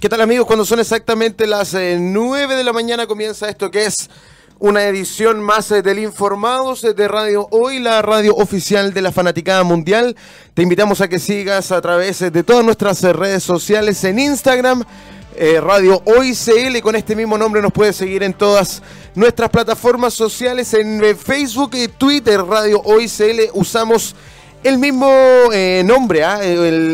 ¿Qué tal amigos? Cuando son exactamente las 9 de la mañana comienza esto que es una edición más del Informados de Radio Hoy, la radio oficial de la Fanaticada Mundial. Te invitamos a que sigas a través de todas nuestras redes sociales en Instagram. Radio Hoy CL con este mismo nombre nos puedes seguir en todas nuestras plataformas sociales en Facebook y Twitter Radio Hoy CL usamos el mismo eh, nombre, ¿ah?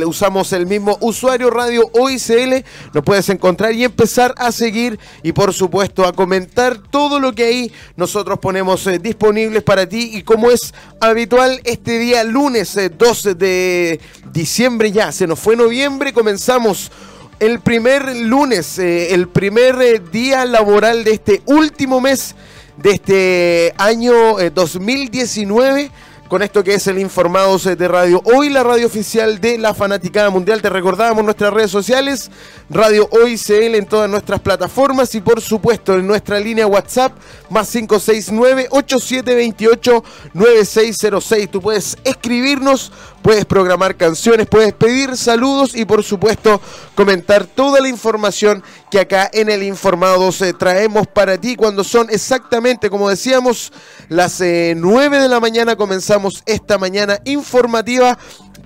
usamos el mismo usuario Radio OICL, nos puedes encontrar y empezar a seguir y por supuesto a comentar todo lo que ahí nosotros ponemos eh, disponibles para ti y como es habitual este día lunes 12 eh, de diciembre ya, se nos fue noviembre, comenzamos el primer lunes, el primer día laboral de este último mes de este año 2019 con esto que es el Informados de Radio. Hoy la radio oficial de la Fanaticada Mundial. Te recordamos nuestras redes sociales, Radio Hoy CL en todas nuestras plataformas y por supuesto en nuestra línea WhatsApp más 569-8728-9606. Tú puedes escribirnos, puedes programar canciones, puedes pedir saludos y por supuesto comentar toda la información que acá en el Informados eh, traemos para ti cuando son exactamente, como decíamos, las 9 eh, de la mañana. Comenzamos esta mañana informativa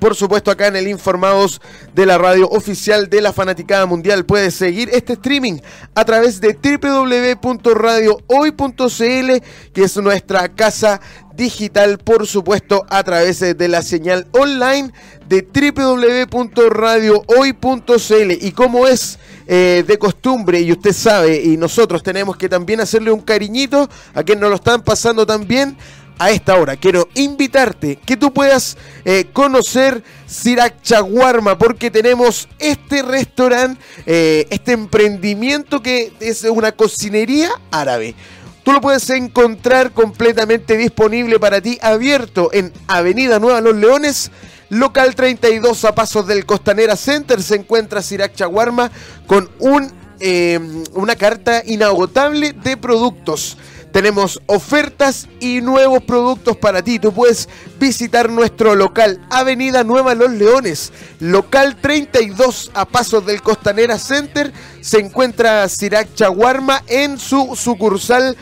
por supuesto acá en el Informados de la radio oficial de la Fanaticada Mundial. Puedes seguir este streaming a través de www.radiohoy.cl, que es nuestra casa digital, por supuesto, a través de la señal online de www.radiohoy.cl. Y como es eh, de costumbre, y usted sabe, y nosotros tenemos que también hacerle un cariñito a quien nos lo están pasando también a esta hora. Quiero invitarte que tú puedas eh, conocer Sirac Chaguarma porque tenemos este restaurante, eh, este emprendimiento que es una cocinería árabe. Tú lo puedes encontrar completamente disponible para ti, abierto en Avenida Nueva Los Leones, local 32 a pasos del Costanera Center. Se encuentra Sirac Chaguarma con un, eh, una carta inagotable de productos tenemos ofertas y nuevos productos para ti. Tú puedes visitar nuestro local, Avenida Nueva Los Leones, local 32 a pasos del Costanera Center. Se encuentra Sirac Chaguarma en su sucursal,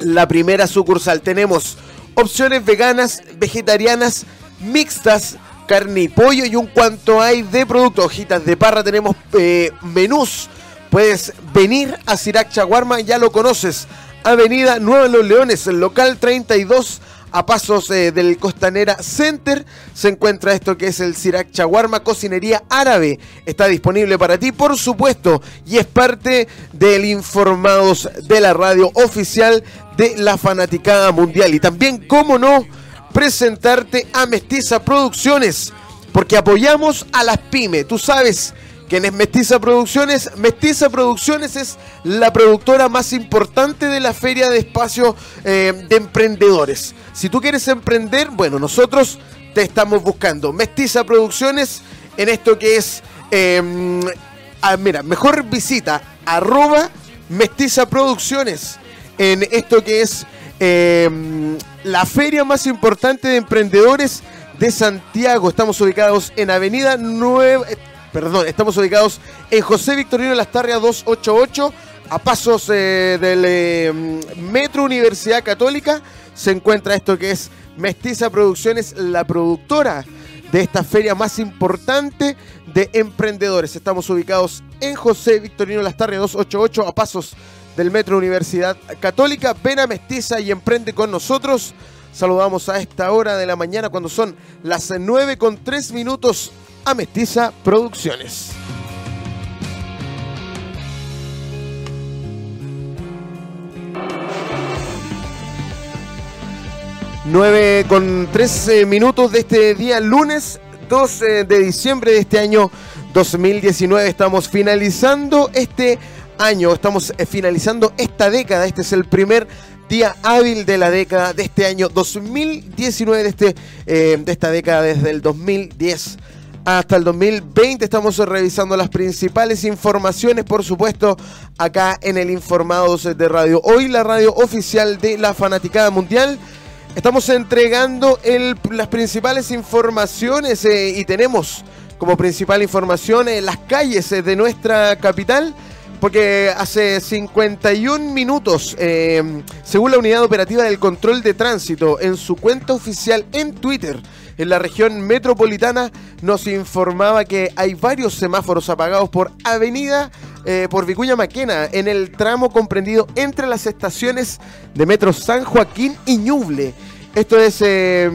la primera sucursal. Tenemos opciones veganas, vegetarianas, mixtas carne y pollo y un cuanto hay de productos. Hojitas de parra, tenemos eh, menús. Puedes venir a Sirac Chaguarma, ya lo conoces. Avenida Nueva Los Leones, el local 32 a pasos eh, del Costanera Center se encuentra esto que es el Sirac Chaguarma Cocinería Árabe. Está disponible para ti, por supuesto, y es parte del Informados de la radio oficial de la Fanaticada Mundial. Y también, cómo no, presentarte a Mestiza Producciones, porque apoyamos a las pymes. Tú sabes ¿Quién es Mestiza Producciones? Mestiza Producciones es la productora más importante de la feria de espacio eh, de emprendedores. Si tú quieres emprender, bueno, nosotros te estamos buscando. Mestiza Producciones en esto que es, em, ah, mira, mejor visita arroba Mestiza Producciones en esto que es em, la feria más importante de emprendedores de Santiago. Estamos ubicados en Avenida 9 perdón, estamos ubicados en José Victorino Lastarria 288, a pasos eh, del eh, Metro Universidad Católica. Se encuentra esto que es Mestiza Producciones, la productora de esta feria más importante de emprendedores. Estamos ubicados en José Victorino Lastarria 288, a pasos del Metro Universidad Católica. Ven a Mestiza y emprende con nosotros. Saludamos a esta hora de la mañana cuando son las 9 con 3 minutos a Producciones. Nueve con 13 minutos de este día, lunes 12 de diciembre de este año 2019. Estamos finalizando este año, estamos eh, finalizando esta década. Este es el primer día hábil de la década de este año 2019, de, este, eh, de esta década desde el 2010 hasta el 2020. Estamos revisando las principales informaciones, por supuesto, acá en el Informados de Radio. Hoy la radio oficial de la Fanaticada Mundial. Estamos entregando las principales informaciones eh, y tenemos como principal información en las calles de nuestra capital porque hace 51 minutos, según la unidad operativa del control de tránsito, en su cuenta oficial en Twitter, en la región metropolitana, nos informaba que hay varios semáforos apagados por Avenida eh, por Vicuña Maquena, en el tramo comprendido entre las estaciones de Metro San Joaquín y Ñuble. Esto es, eh,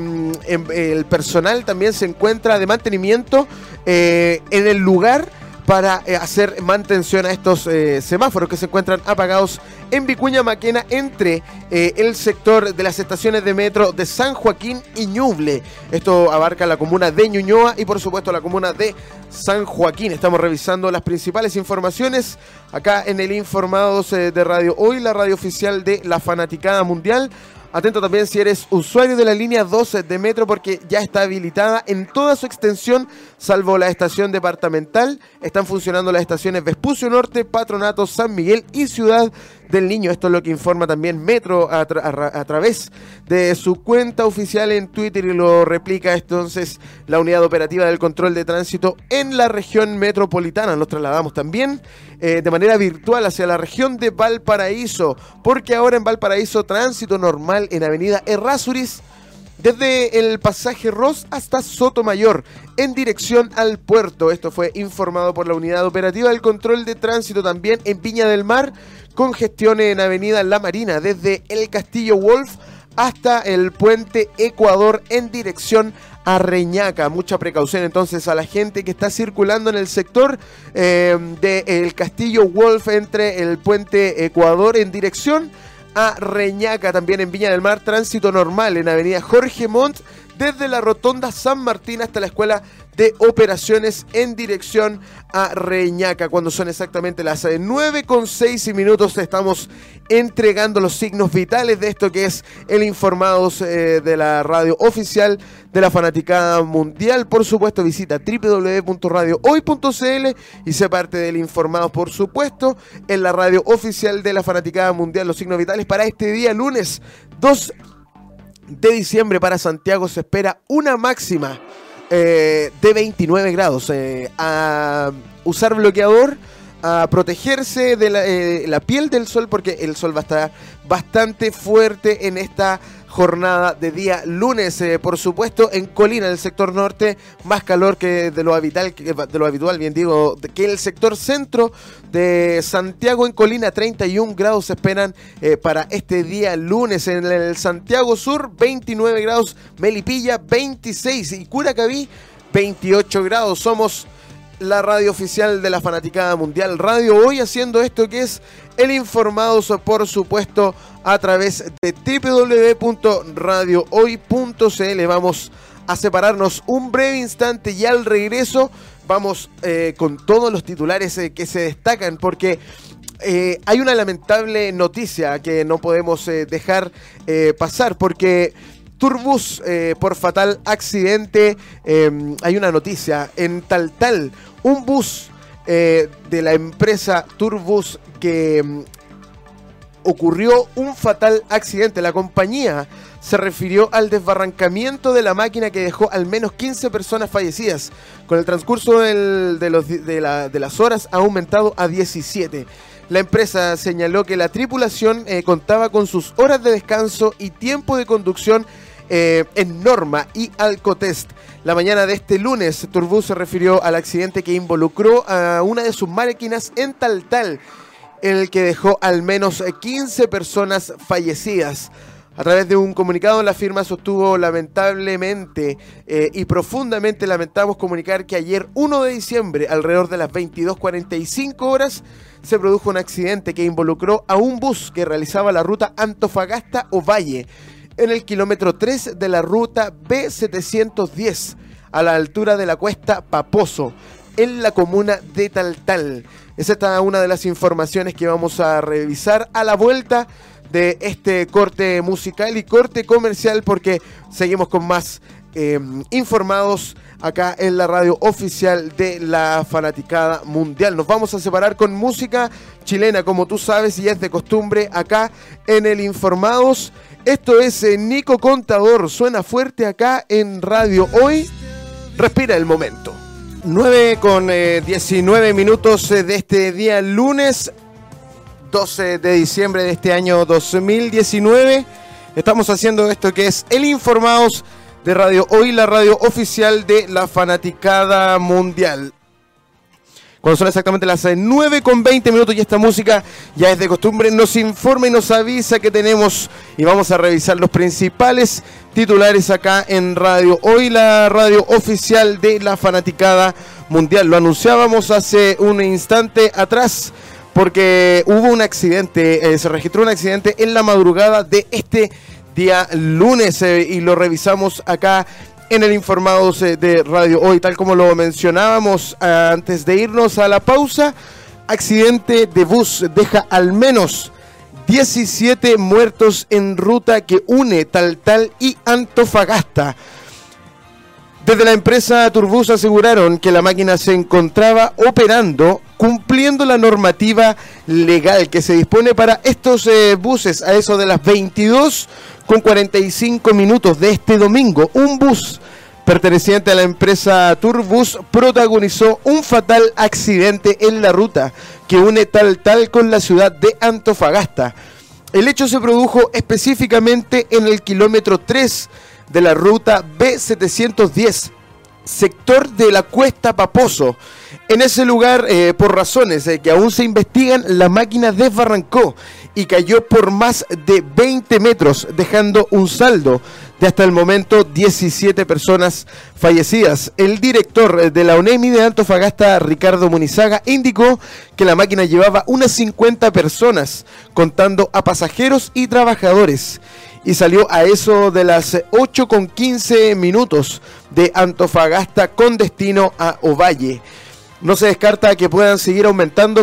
el personal también se encuentra de mantenimiento eh, en el lugar para eh, hacer mantención a estos eh, semáforos que se encuentran apagados en Vicuña Maquena entre eh, el sector de las estaciones de metro de San Joaquín y Ñuble. Esto abarca la comuna de Ñuñoa y por supuesto la comuna de San Joaquín. Estamos revisando las principales informaciones acá en el Informados de Radio Hoy, la radio oficial de la Fanaticada Mundial. Atento también si eres usuario de la línea 12 de metro porque ya está habilitada en toda su extensión, salvo la estación departamental. Están funcionando las estaciones Vespucio Norte, Patronato, San Miguel y Ciudad del Niño. Esto es lo que informa también Metro a, través de su cuenta oficial en Twitter y lo replica entonces la unidad operativa del control de tránsito en la región metropolitana. Nos trasladamos también eh, de manera virtual hacia la región de Valparaíso, porque ahora en Valparaíso tránsito normal en Avenida Errázuriz desde el pasaje Ross hasta Sotomayor, en dirección al puerto. Esto fue informado por la unidad operativa del control de tránsito también en Piña del Mar, Congestión en Avenida La Marina, desde el Castillo Wolf hasta el puente Ecuador en dirección a Reñaca. Mucha precaución entonces a la gente que está circulando en el sector eh, del Castillo Wolf entre el puente Ecuador en dirección a Reñaca, también en Viña del Mar, tránsito normal en Avenida Jorge Montt, desde la Rotonda San Martín hasta la Escuela de operaciones en dirección a Reñaca. Cuando son exactamente las 9 con 6 minutos, estamos entregando los signos vitales de esto que es el Informados eh, de la radio oficial de la Fanaticada Mundial. Por supuesto, visita www.radiohoy.cl y se parte del Informados, por supuesto, en la radio oficial de la Fanaticada Mundial. Los signos vitales para este día, lunes 2 de diciembre para Santiago se espera una máxima eh, de 29 grados. Eh, a usar bloqueador, a protegerse de eh, la, piel del sol porque el sol va a estar bastante fuerte en esta jornada de día lunes, por supuesto, en Colina, el sector norte, más calor que de lo habitual, de lo habitual, bien digo, que el sector centro de Santiago en Colina, 31 grados se esperan para este día lunes. En el Santiago Sur, 29 grados, Melipilla, 26 y Curacaví, 28 grados. Somos la radio oficial de la Fanaticada Mundial Radio. Hoy haciendo esto que es el Informados, por supuesto, a través de www.radiohoy.cl. Vamos a separarnos un breve instante y al regreso vamos eh, con todos los titulares eh, que se destacan porque... Eh, hay una lamentable noticia que no podemos dejar pasar porque Turbus por fatal accidente. Em, hay una noticia. En tal tal, un bus eh, de la empresa Turbus que em, ocurrió un fatal accidente. La compañía se refirió al desbarrancamiento de la máquina que dejó al menos 15 personas fallecidas. Con el transcurso de, de, las horas ha aumentado a 17. La empresa señaló que la tripulación eh, contaba con sus horas de descanso y tiempo de conducción eh, en Norma y Alcotest. La mañana de este lunes, Turbus se refirió al accidente que involucró a una de sus máquinas en Taltal, en el que dejó al menos 15 personas fallecidas. A través de un comunicado, la firma sostuvo lamentablemente eh, y profundamente lamentamos comunicar que ayer 1 de diciembre, alrededor de las 22.45 horas, se produjo un accidente que involucró a un bus que realizaba la ruta Antofagasta-Ovalle en el kilómetro 3 de la ruta B710, a la altura de la cuesta Paposo, en la comuna de Taltal. Esa es una de las informaciones que vamos a revisar a la vuelta de este corte musical y corte comercial porque seguimos con más em, informados acá en la radio oficial de la fanaticada mundial. Nos vamos a separar con música chilena, como tú sabes, y es de costumbre acá en el Informados. Esto es eh, Nico Contador, suena fuerte acá en Radio Hoy. Respira el momento. 9 con 19 minutos de este día lunes 12 de diciembre de este año 2019. Estamos haciendo esto que es el Informados de Radio Hoy, la radio oficial de la fanaticada mundial. Cuando son exactamente las 9 con 20 minutos y esta música ya es de costumbre, nos informa y nos avisa que tenemos y vamos a revisar los principales titulares acá en Radio Hoy, la radio oficial de la fanaticada mundial. Lo anunciábamos hace un instante atrás porque hubo un accidente, eh, se registró un accidente en la madrugada de este día lunes eh, y lo revisamos acá en el Informados eh, de Radio Hoy, tal como lo mencionábamos antes de irnos a la pausa. Accidente de bus deja al menos 17 muertos en ruta que une Tal y Antofagasta. Desde la empresa Turbus aseguraron que la máquina se encontraba operando cumpliendo la normativa legal que se dispone para estos eh, buses a eso de las 22 con 45 minutos de este domingo. Un bus perteneciente a la empresa Turbus protagonizó un fatal accidente en la ruta que une tal tal con la ciudad de Antofagasta. El hecho se produjo específicamente en el kilómetro 3 de la ruta B710, sector de la Cuesta Paposo. En ese lugar, eh, por razones eh, que aún se investigan, la máquina desbarrancó y cayó por más de 20 metros, dejando un saldo de hasta el momento 17 personas fallecidas. El director eh, de la UNEMI de Antofagasta, Ricardo Munizaga, indicó que la máquina llevaba unas 50 personas, contando a pasajeros y trabajadores y salió a eso de las 8 con 15 minutos de Antofagasta con destino a Ovalle. No se descarta que puedan seguir aumentando,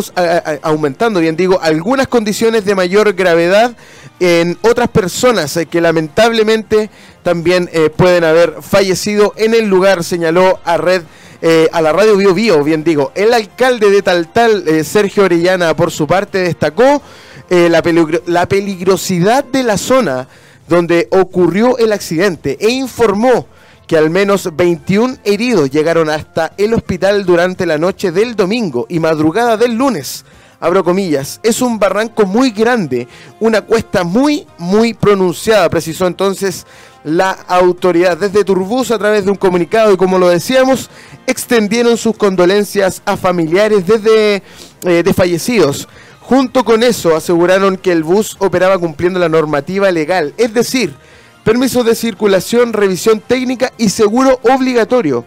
aumentando, bien digo, algunas condiciones de mayor gravedad en otras personas eh, que lamentablemente también eh, pueden haber fallecido en el lugar, señaló a Red eh, a la radio Bio Bio, bien digo. El alcalde de Tal Tal, Sergio Orellana, por su parte, destacó la, la peligrosidad de la zona donde ocurrió el accidente e informó que al menos 21 heridos llegaron hasta el hospital durante la noche del domingo y madrugada del lunes. Abro comillas, es un barranco muy grande, una cuesta muy, muy pronunciada, precisó entonces la autoridad. Desde Turbus, a través de un comunicado, y como lo decíamos, extendieron sus condolencias a familiares desde eh, de fallecidos. Junto con eso, aseguraron que el bus operaba cumpliendo la normativa legal, es decir, permiso de circulación, revisión técnica y seguro obligatorio.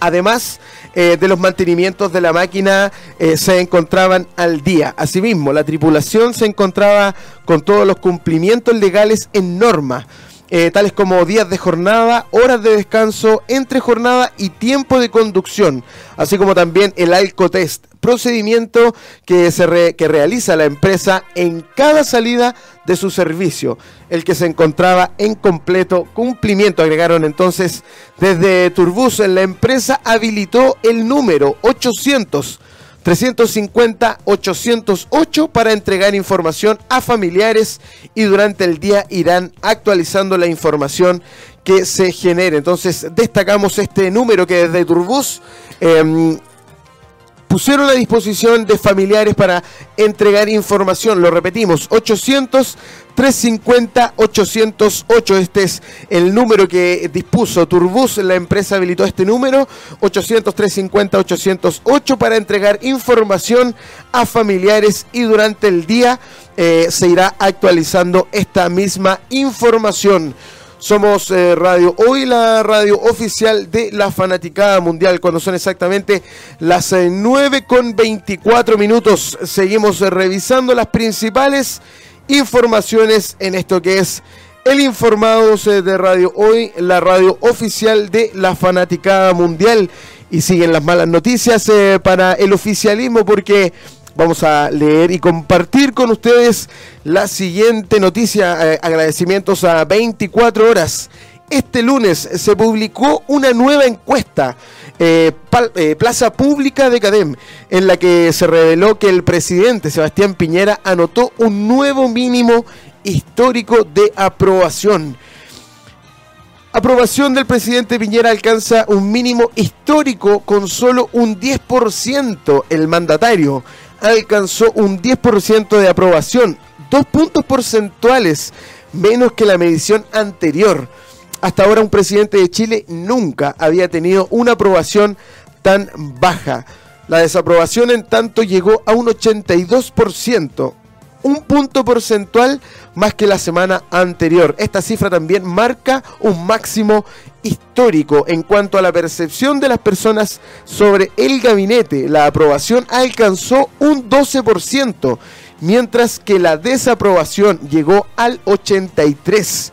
Además eh, de los mantenimientos de la máquina eh, se encontraban al día. Asimismo, la tripulación se encontraba con todos los cumplimientos legales en norma. Eh, tales como días de jornada, horas de descanso, entre jornada y tiempo de conducción, así como también el alcotest, procedimiento que, se que realiza la empresa en cada salida de su servicio, el que se encontraba en completo cumplimiento. Agregaron entonces desde Turbus, la empresa habilitó el número 800 350-808 para entregar información a familiares y durante el día irán actualizando la información que se genere. Entonces destacamos este número que desde Turbus em, pusieron a disposición de familiares para entregar información. Lo repetimos, 800 350 808. Este es el número que dispuso Turbus. La empresa habilitó este número, 800 350 808, para entregar información a familiares y durante el día eh, se irá actualizando esta misma información. Somos eh, Radio Hoy, la radio oficial de la Fanaticada Mundial, cuando son exactamente las 9 eh, con 24 minutos. Seguimos revisando las principales informaciones en esto que es el Informados de Radio Hoy, la radio oficial de la Fanaticada Mundial. Y siguen las malas noticias eh, para el oficialismo porque vamos a leer y compartir con ustedes la siguiente noticia. Eh, agradecimientos a 24 horas. Este lunes se publicó una nueva encuesta eh, eh, Plaza Pública de Cadem, en la que se reveló que el presidente Sebastián Piñera anotó un nuevo mínimo histórico de aprobación. aprobación del presidente Piñera alcanza un mínimo histórico con solo un 10%. El mandatario alcanzó un 10% de aprobación, dos puntos porcentuales menos que la medición anterior. Hasta ahora un presidente de Chile nunca había tenido una aprobación tan baja. La desaprobación en tanto llegó a un 82%, un punto porcentual más que la semana anterior. Esta cifra también marca un máximo histórico en cuanto a la percepción de las personas sobre el gabinete. La aprobación alcanzó un 12%, mientras que la desaprobación llegó al 83%.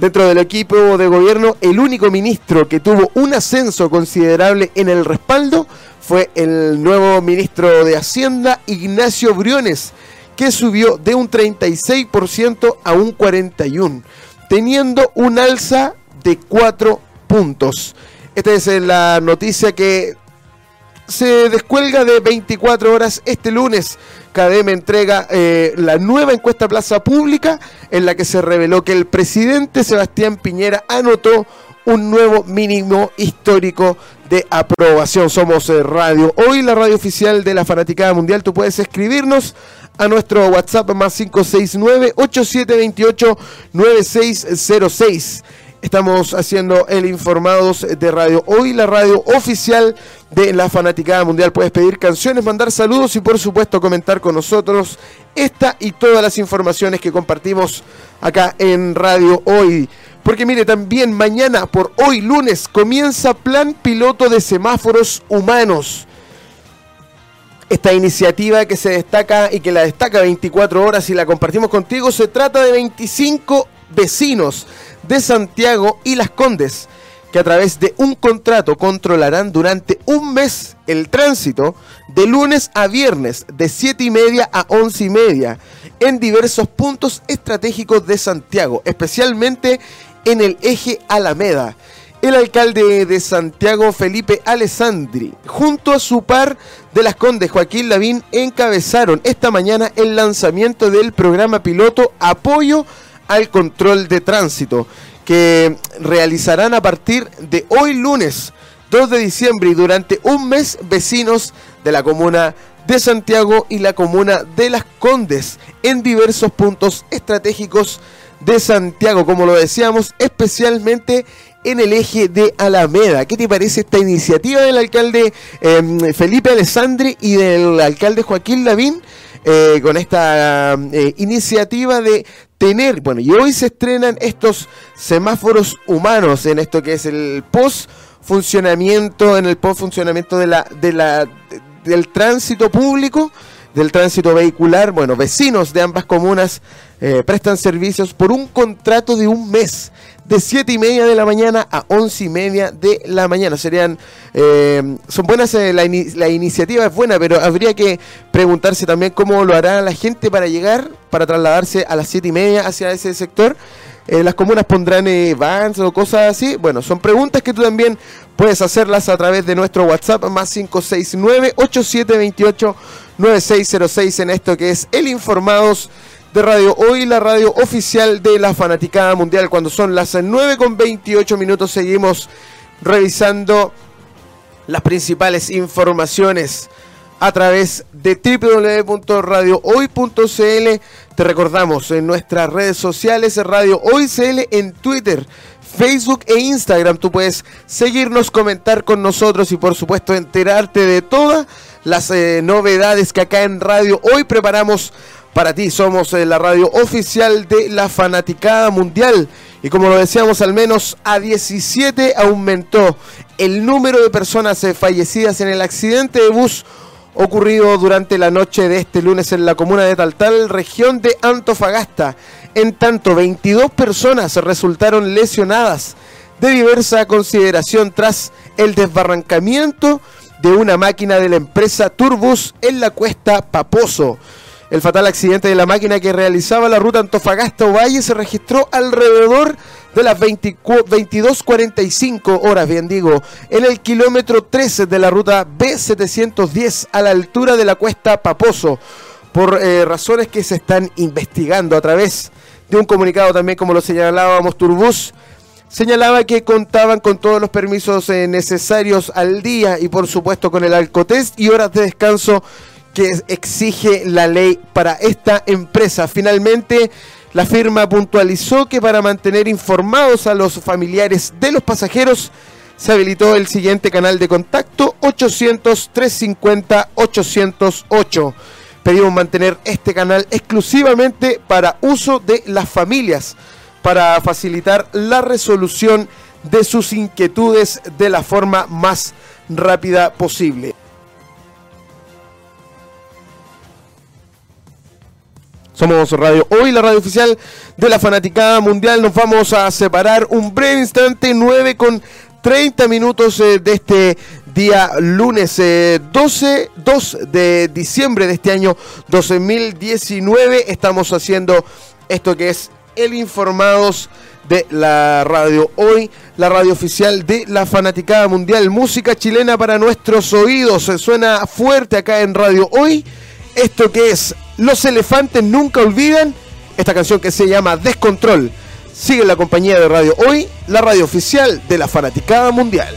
Dentro del equipo de gobierno, el único ministro que tuvo un ascenso considerable en el respaldo fue el nuevo ministro de Hacienda, Ignacio Briones, que subió de un 36% a un 41%, teniendo un alza de 4 puntos. Esta es la noticia que se descuelga de 24 horas este lunes. KDM entrega eh, la nueva encuesta Plaza Pública en la que se reveló que el presidente Sebastián Piñera anotó un nuevo mínimo histórico de aprobación. Somos eh, Radio Hoy, la radio oficial de la Fanaticada Mundial. Tú puedes escribirnos a nuestro WhatsApp más 569-8728-9606. Estamos haciendo el Informados de Radio Hoy, la radio oficial de la Fanaticada Mundial. Puedes pedir canciones, mandar saludos y por supuesto comentar con nosotros esta y todas las informaciones que compartimos acá en Radio Hoy. Porque mire, también mañana por hoy lunes comienza Plan Piloto de Semáforos Humanos. Esta iniciativa que se destaca y que la destaca 24 horas y la compartimos contigo, se trata de 25 vecinos de Santiago y Las Condes, que a través de un contrato controlarán durante un mes el tránsito de lunes a viernes de 7 y media a 11 y media en diversos puntos estratégicos de Santiago, especialmente en el eje Alameda. El alcalde de Santiago, Felipe Alessandri, junto a su par de las Condes, Joaquín Lavín, encabezaron esta mañana el lanzamiento del programa piloto Apoyo al control de tránsito, que realizarán a partir de hoy lunes 2 de diciembre y durante un mes vecinos de la comuna de Santiago y la comuna de Las Condes en diversos puntos estratégicos de Santiago, como lo decíamos, especialmente en el eje de Alameda. ¿Qué te parece esta iniciativa del alcalde em, Felipe Alessandri y del alcalde Joaquín Lavín? Eh, con esta eh, iniciativa de tener, bueno, y hoy se estrenan estos semáforos humanos en esto que es el post funcionamiento, en el post funcionamiento de la, de la, del tránsito público, del tránsito vehicular. Bueno, vecinos de ambas comunas eh, prestan servicios por un contrato de un mes de 7 y media de la mañana a 11 y media de la mañana. Serían, eh, son buenas, eh, la, iniciativa es buena, pero habría que preguntarse también cómo lo hará la gente para llegar, para trasladarse a las 7 y media hacia ese sector. Eh, las comunas pondrán vans o cosas así. Bueno, son preguntas que tú también puedes hacerlas a través de nuestro WhatsApp más 569-8728-9606 en esto que es el Informados de Radio Hoy, la radio oficial de la Fanaticada Mundial. Cuando son las 9 con 28 minutos, seguimos revisando las principales informaciones a través de www.radiohoy.cl. Te recordamos en nuestras redes sociales, Radio Hoy CL en Twitter, Facebook e Instagram. Tú puedes seguirnos, comentar con nosotros y por supuesto enterarte de todas las eh, novedades que acá en Radio Hoy preparamos para ti. Somos eh, la radio oficial de la Fanaticada Mundial. Y como lo decíamos, al menos a 17 aumentó el número de personas eh, fallecidas en el accidente de bus ocurrido durante la noche de este lunes en la comuna de Taltal, región de Antofagasta. En tanto, 22 personas resultaron lesionadas de diversa consideración tras el desbarrancamiento de una máquina de la empresa Turbus en la cuesta Paposo. El fatal accidente de la máquina que realizaba la ruta Antofagasta-Ovalle se registró alrededor de las 22.45 horas, bien digo, en el kilómetro 13 de la ruta B710 a la altura de la cuesta Paposo, por eh, razones que se están investigando a través de un comunicado también, como lo señalábamos, Turbus señalaba que contaban con todos los permisos eh, necesarios al día y por supuesto con el alcotest y horas de descanso que exige la ley para esta empresa. Finalmente, la firma puntualizó que para mantener informados a los familiares de los pasajeros, se habilitó el siguiente canal de contacto 800-350-808. Pedimos mantener este canal exclusivamente para uso de las familias, para facilitar la resolución de sus inquietudes de la forma más rápida posible. Somos Radio Hoy, la radio oficial de la Fanaticada Mundial. Nos vamos a separar un breve instante, 9 con 30 minutos eh, de este día lunes 12, eh, 2 de diciembre de este año 2019. Estamos haciendo esto que es el Informados de la radio hoy, la radio oficial de la Fanaticada Mundial. Música chilena para nuestros oídos. Se suena fuerte acá en Radio Hoy. Esto que es Los Elefantes Nunca Olvidan, esta canción que se llama Descontrol. Sigue la compañía de Radio Hoy, la radio oficial de la Fanaticada Mundial.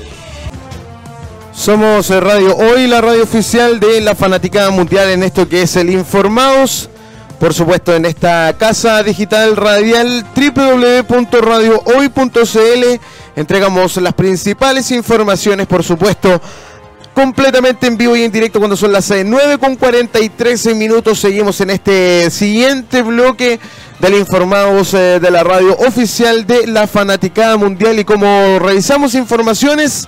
Somos Radio Hoy, la radio oficial de la Fanaticada Mundial en esto que es el Informados. Por supuesto, en esta casa digital radial www.radiohoy.cl entregamos las principales informaciones, por supuesto, completamente en vivo y en directo cuando son las 9 con 43 minutos. Seguimos en este siguiente bloque del Informados eh, de la radio oficial de la Fanaticada Mundial. Y como revisamos informaciones,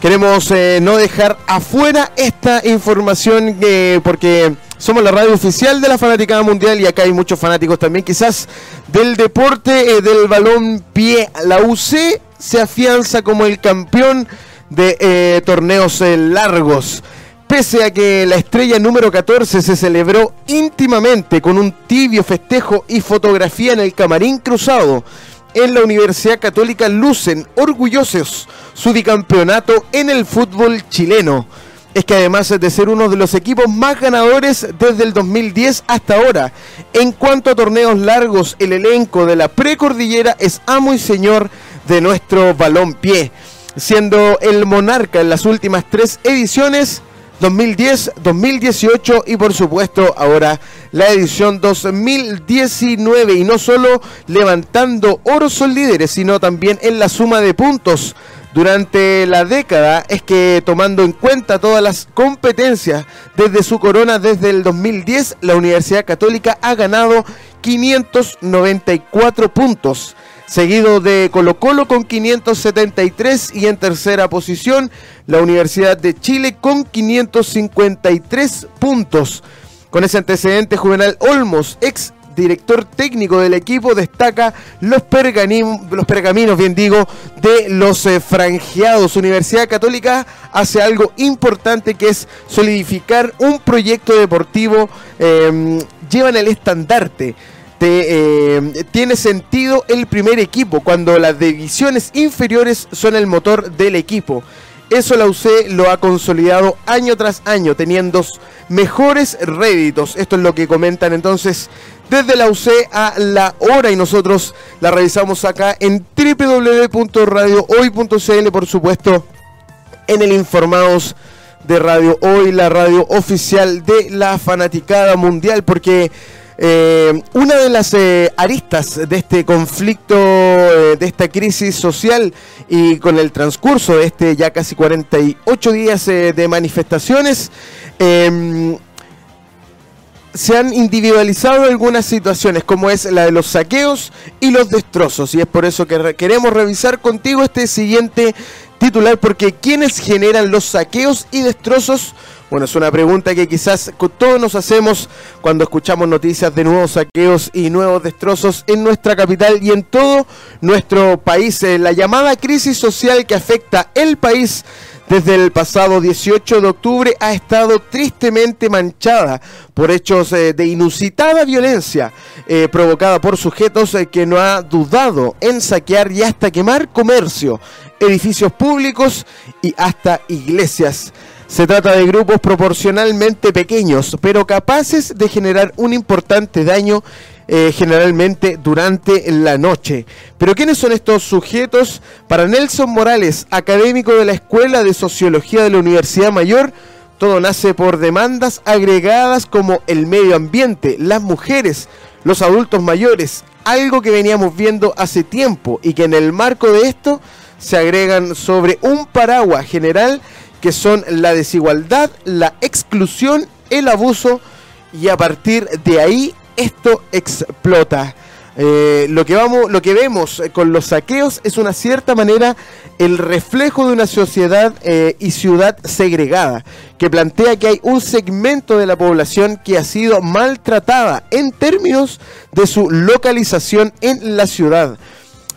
queremos eh, no dejar afuera esta información eh, porque somos la radio oficial de la Fanaticada Mundial y acá hay muchos fanáticos también, quizás del deporte del balón pie. La UC se afianza como el campeón de eh, torneos eh, largos. Pese a que la estrella número 14 se celebró íntimamente con un tibio festejo y fotografía en el camarín cruzado, en la Universidad Católica lucen orgullosos su bicampeonato en el fútbol chileno. Es que además de ser uno de los equipos más ganadores desde el 2010 hasta ahora, en cuanto a torneos largos, el elenco de la precordillera es amo y señor de nuestro balón pie siendo el monarca en las últimas tres ediciones. 2010, 2018 y por supuesto ahora la edición 2019 y no solo levantando oro son líderes sino también en la suma de puntos durante la década es que tomando en cuenta todas las competencias desde su corona desde el 2010 la Universidad Católica ha ganado 594 puntos seguido de Colo Colo con 573 y en tercera posición la Universidad de Chile con 553 puntos. Con ese antecedente, Juvenal Olmos, ex director técnico del equipo, destaca los, los pergaminos, bien digo, de los eh, franjeados. Universidad Católica hace algo importante que es solidificar un proyecto deportivo, em, llevan el estandarte eh, tiene sentido el primer equipo, cuando las divisiones inferiores son el motor del equipo. Eso la UC lo ha consolidado año tras año, teniendo mejores réditos. Esto es lo que comentan entonces desde la UC a la hora y nosotros la revisamos acá en www.radiohoy.cl, por supuesto, en el Informados de Radio Hoy, la radio oficial de la fanaticada mundial, porque eh, una de las eh, aristas de este conflicto, eh, de esta crisis social y con el transcurso de este ya casi 48 días de manifestaciones, em, se han individualizado algunas situaciones, como es la de los saqueos y los destrozos. Y es por eso que queremos revisar contigo este siguiente titular, porque quienes generan los saqueos y destrozos bueno, es una pregunta que quizás todos nos hacemos cuando escuchamos noticias de nuevos saqueos y nuevos destrozos en nuestra capital y en todo nuestro país. Eh, la llamada crisis social que afecta el país desde el pasado 18 de octubre ha estado tristemente manchada por hechos eh, de inusitada violencia eh, provocada por sujetos que no ha dudado en saquear y hasta quemar comercio, edificios públicos y hasta iglesias. Se trata de grupos proporcionalmente pequeños, pero capaces de generar un importante daño eh, generalmente durante la noche. Pero ¿quiénes son estos sujetos? Para Nelson Morales, académico de la Escuela de Sociología de la Universidad Mayor, todo nace por demandas agregadas como el medio ambiente, las mujeres, los adultos mayores, algo que veníamos viendo hace tiempo y que en el marco de esto se agregan sobre un paraguas general que son la desigualdad, la exclusión, el abuso y a partir de ahí esto explota. Eh, lo, que vamos, lo que vemos con los saqueos es una cierta manera el reflejo de una sociedad eh, y ciudad segregada, que plantea que hay un segmento de la población que ha sido maltratada en términos de su localización en la ciudad.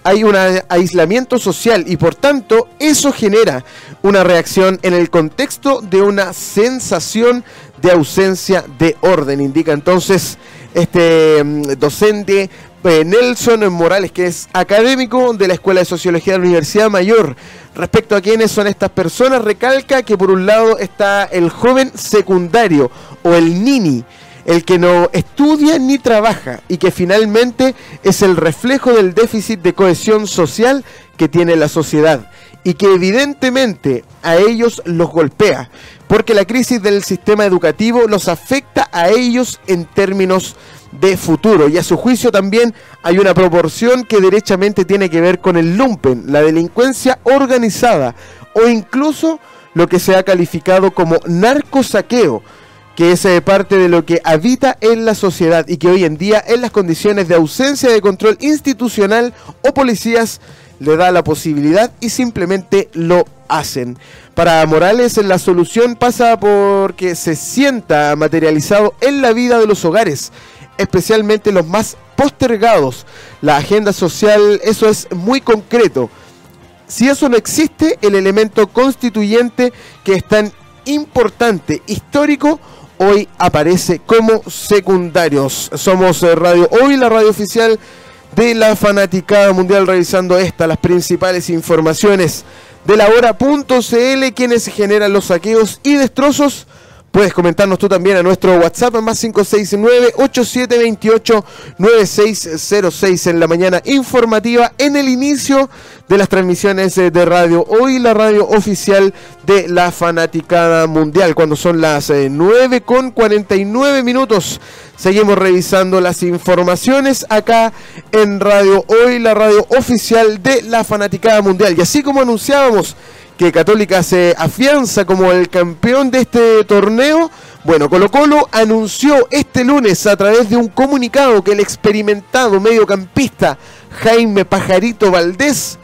Hay un aislamiento social y por tanto eso genera una reacción en el contexto de una sensación de ausencia de orden, indica entonces este mm, docente eh, Nelson Morales, que es académico de la Escuela de Sociología de la Universidad Mayor. Respecto a quiénes son estas personas, recalca que por un lado está el joven secundario o el nini, el que no estudia ni trabaja y que finalmente es el reflejo del déficit de cohesión social que tiene la sociedad y que evidentemente a ellos los golpea, porque la crisis del sistema educativo los afecta a ellos en términos de futuro. Y a su juicio también hay una proporción que derechamente tiene que ver con el lumpen, la delincuencia organizada o incluso lo que se ha calificado como narcosaqueo, que es eh, parte de lo que habita en la sociedad y que hoy en día en las condiciones de ausencia de control institucional o policías le da la posibilidad y simplemente lo hacen. Para Morales la solución pasa porque se sienta materializado en la vida de los hogares especialmente los más postergados. La agenda social, eso es muy concreto. Si eso no existe, el elemento constituyente que es tan importante, histórico, hoy aparece como secundarios. Somos eh, Radio Hoy, la radio oficial de la Fanaticada Mundial, revisando esta, las principales informaciones de la hora.cl, quienes generan los saqueos y destrozos Puedes comentarnos tú también a nuestro WhatsApp más 569-8728-9606 en la mañana informativa en el inicio de las transmisiones eh, de radio. Hoy la radio oficial de la Fanaticada Mundial, cuando son las 9 eh, con 49 minutos. Seguimos revisando las informaciones acá en Radio Hoy, la radio oficial de la Fanaticada Mundial. Y así como anunciábamos que Católica se afianza como el campeón de este torneo. Bueno, Colo Colo anunció este lunes a través de un comunicado que el experimentado mediocampista Jaime Pajarito Valdés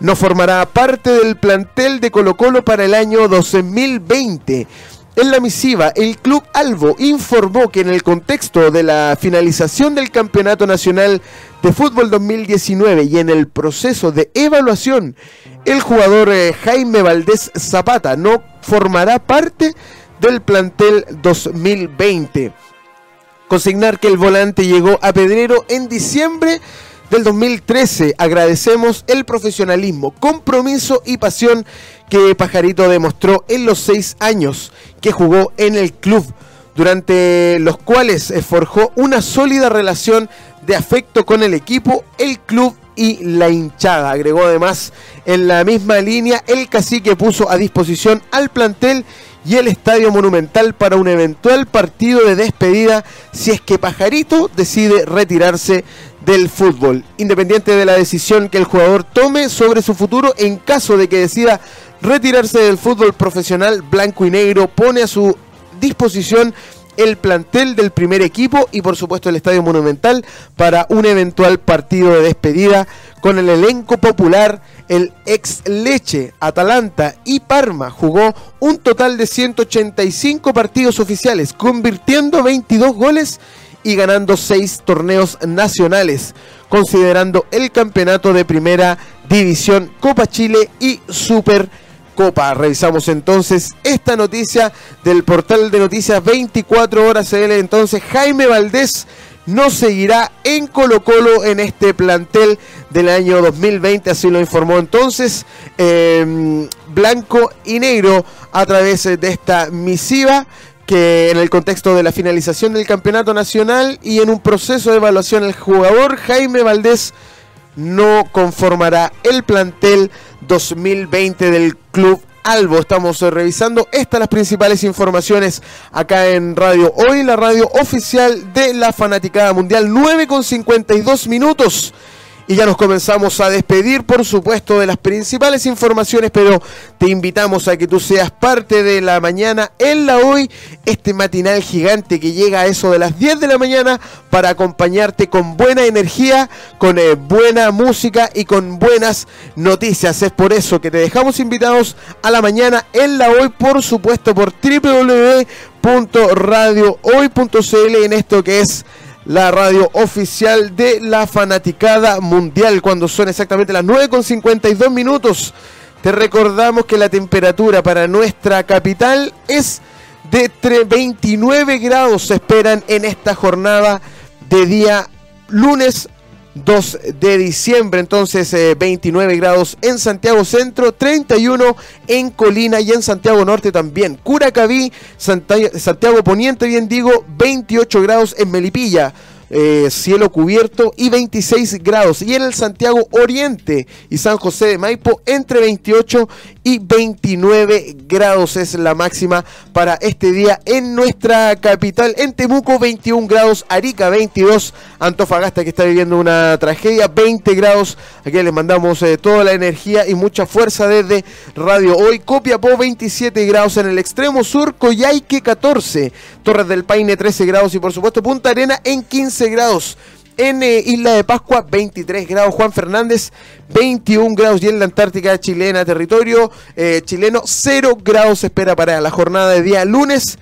no formará parte del plantel de Colo Colo para el año 2020. En la misiva, el Club Albo informó que en el contexto de la finalización del Campeonato Nacional de Fútbol 2019 y en el proceso de evaluación, el jugador eh, Jaime Valdés Zapata no formará parte del plantel 2020. Consignar que el volante llegó a Pedrero en diciembre del 2013. Agradecemos el profesionalismo, compromiso y pasión que Pajarito demostró en los seis años que jugó en el club, durante los cuales forjó una sólida relación de afecto con el equipo, el club y la hinchada. Agregó además en la misma línea el cacique puso a disposición al plantel y el estadio monumental para un eventual partido de despedida si es que Pajarito decide retirarse del fútbol, independiente de la decisión que el jugador tome sobre su futuro en caso de que decida retirarse del fútbol profesional blanco y negro, pone a su disposición el plantel del primer equipo y por supuesto el Estadio Monumental para un eventual partido de despedida con el elenco popular. El ex Leche, Atalanta y Parma jugó un total de 185 partidos oficiales, convirtiendo 22 goles y ganando 6 torneos nacionales, considerando el campeonato de primera división Copa Chile y Super Copa. Revisamos entonces esta noticia del portal de noticias 24 horas CL. Entonces Jaime Valdés no seguirá en Colo Colo en este plantel del año 2020, así lo informó entonces em, Blanco y Negro a través de esta misiva que en el contexto de la finalización del campeonato nacional y en un proceso de evaluación el jugador Jaime Valdés no conformará el plantel 2020 del club Albo. Estamos eh, revisando estas las principales informaciones acá en Radio Hoy, la radio oficial de la Fanaticada Mundial, 9 con 52 minutos. Y ya nos comenzamos a despedir, por supuesto, de las principales informaciones, pero te invitamos a que tú seas parte de la mañana en la hoy, este matinal gigante que llega a eso de las 10 de la mañana para acompañarte con buena energía, con eh, buena música y con buenas noticias. Es por eso que te dejamos invitados a la mañana en la hoy, por supuesto, por www.radiohoy.cl en esto que es la radio oficial de la fanaticada mundial, cuando son exactamente las 9.52 minutos. Te recordamos que la temperatura para nuestra capital es de 29 grados. Se esperan en esta jornada de día lunes 2 de diciembre. Entonces, 29 eh, grados en Santiago Centro, 31 en Colina y en Santiago Norte también. Curacaví, Santiago Poniente, bien digo, 28 grados en Melipilla. Eh, cielo cubierto y 26 grados. Y en el Santiago Oriente y San José de Maipo entre 28 y 29 grados es la máxima para este día en nuestra capital. En Temuco 21 grados, Arica 22, Antofagasta que está viviendo una tragedia 20 grados. Aquí les mandamos eh, toda la energía y mucha fuerza desde Radio Hoy. Copiapó 27 grados en el extremo sur, Coyhaique 14, Torres del Paine 13 grados y por supuesto Punta Arena en 15 grados. En Isla de Pascua, 23 grados. Juan Fernández, 21 grados. Y en la Antártica chilena, territorio eh, chileno, 0 grados espera para la jornada de día lunes.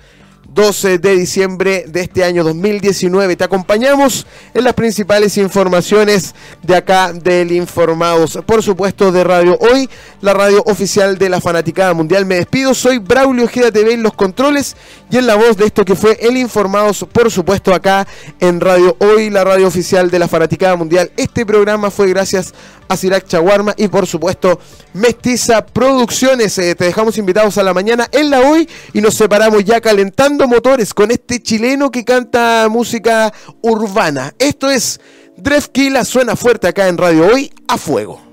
12 de diciembre de este año 2019. Te acompañamos en las principales informaciones de acá del Informados, por supuesto de Radio Hoy, la radio oficial de la Fanaticada Mundial. Me despido, soy Braulio Ojeda TV en los controles y en la voz de esto que fue el Informados, por supuesto acá en Radio Hoy, la radio oficial de la Fanaticada Mundial. Este programa fue gracias a Sirac Chaguarma y por supuesto Mestiza Producciones. Eh, te dejamos invitados a la mañana en la hoy y nos separamos ya calentando motores con este chileno que canta música urbana. Esto es Drefkila, suena fuerte acá en Radio Hoy a fuego.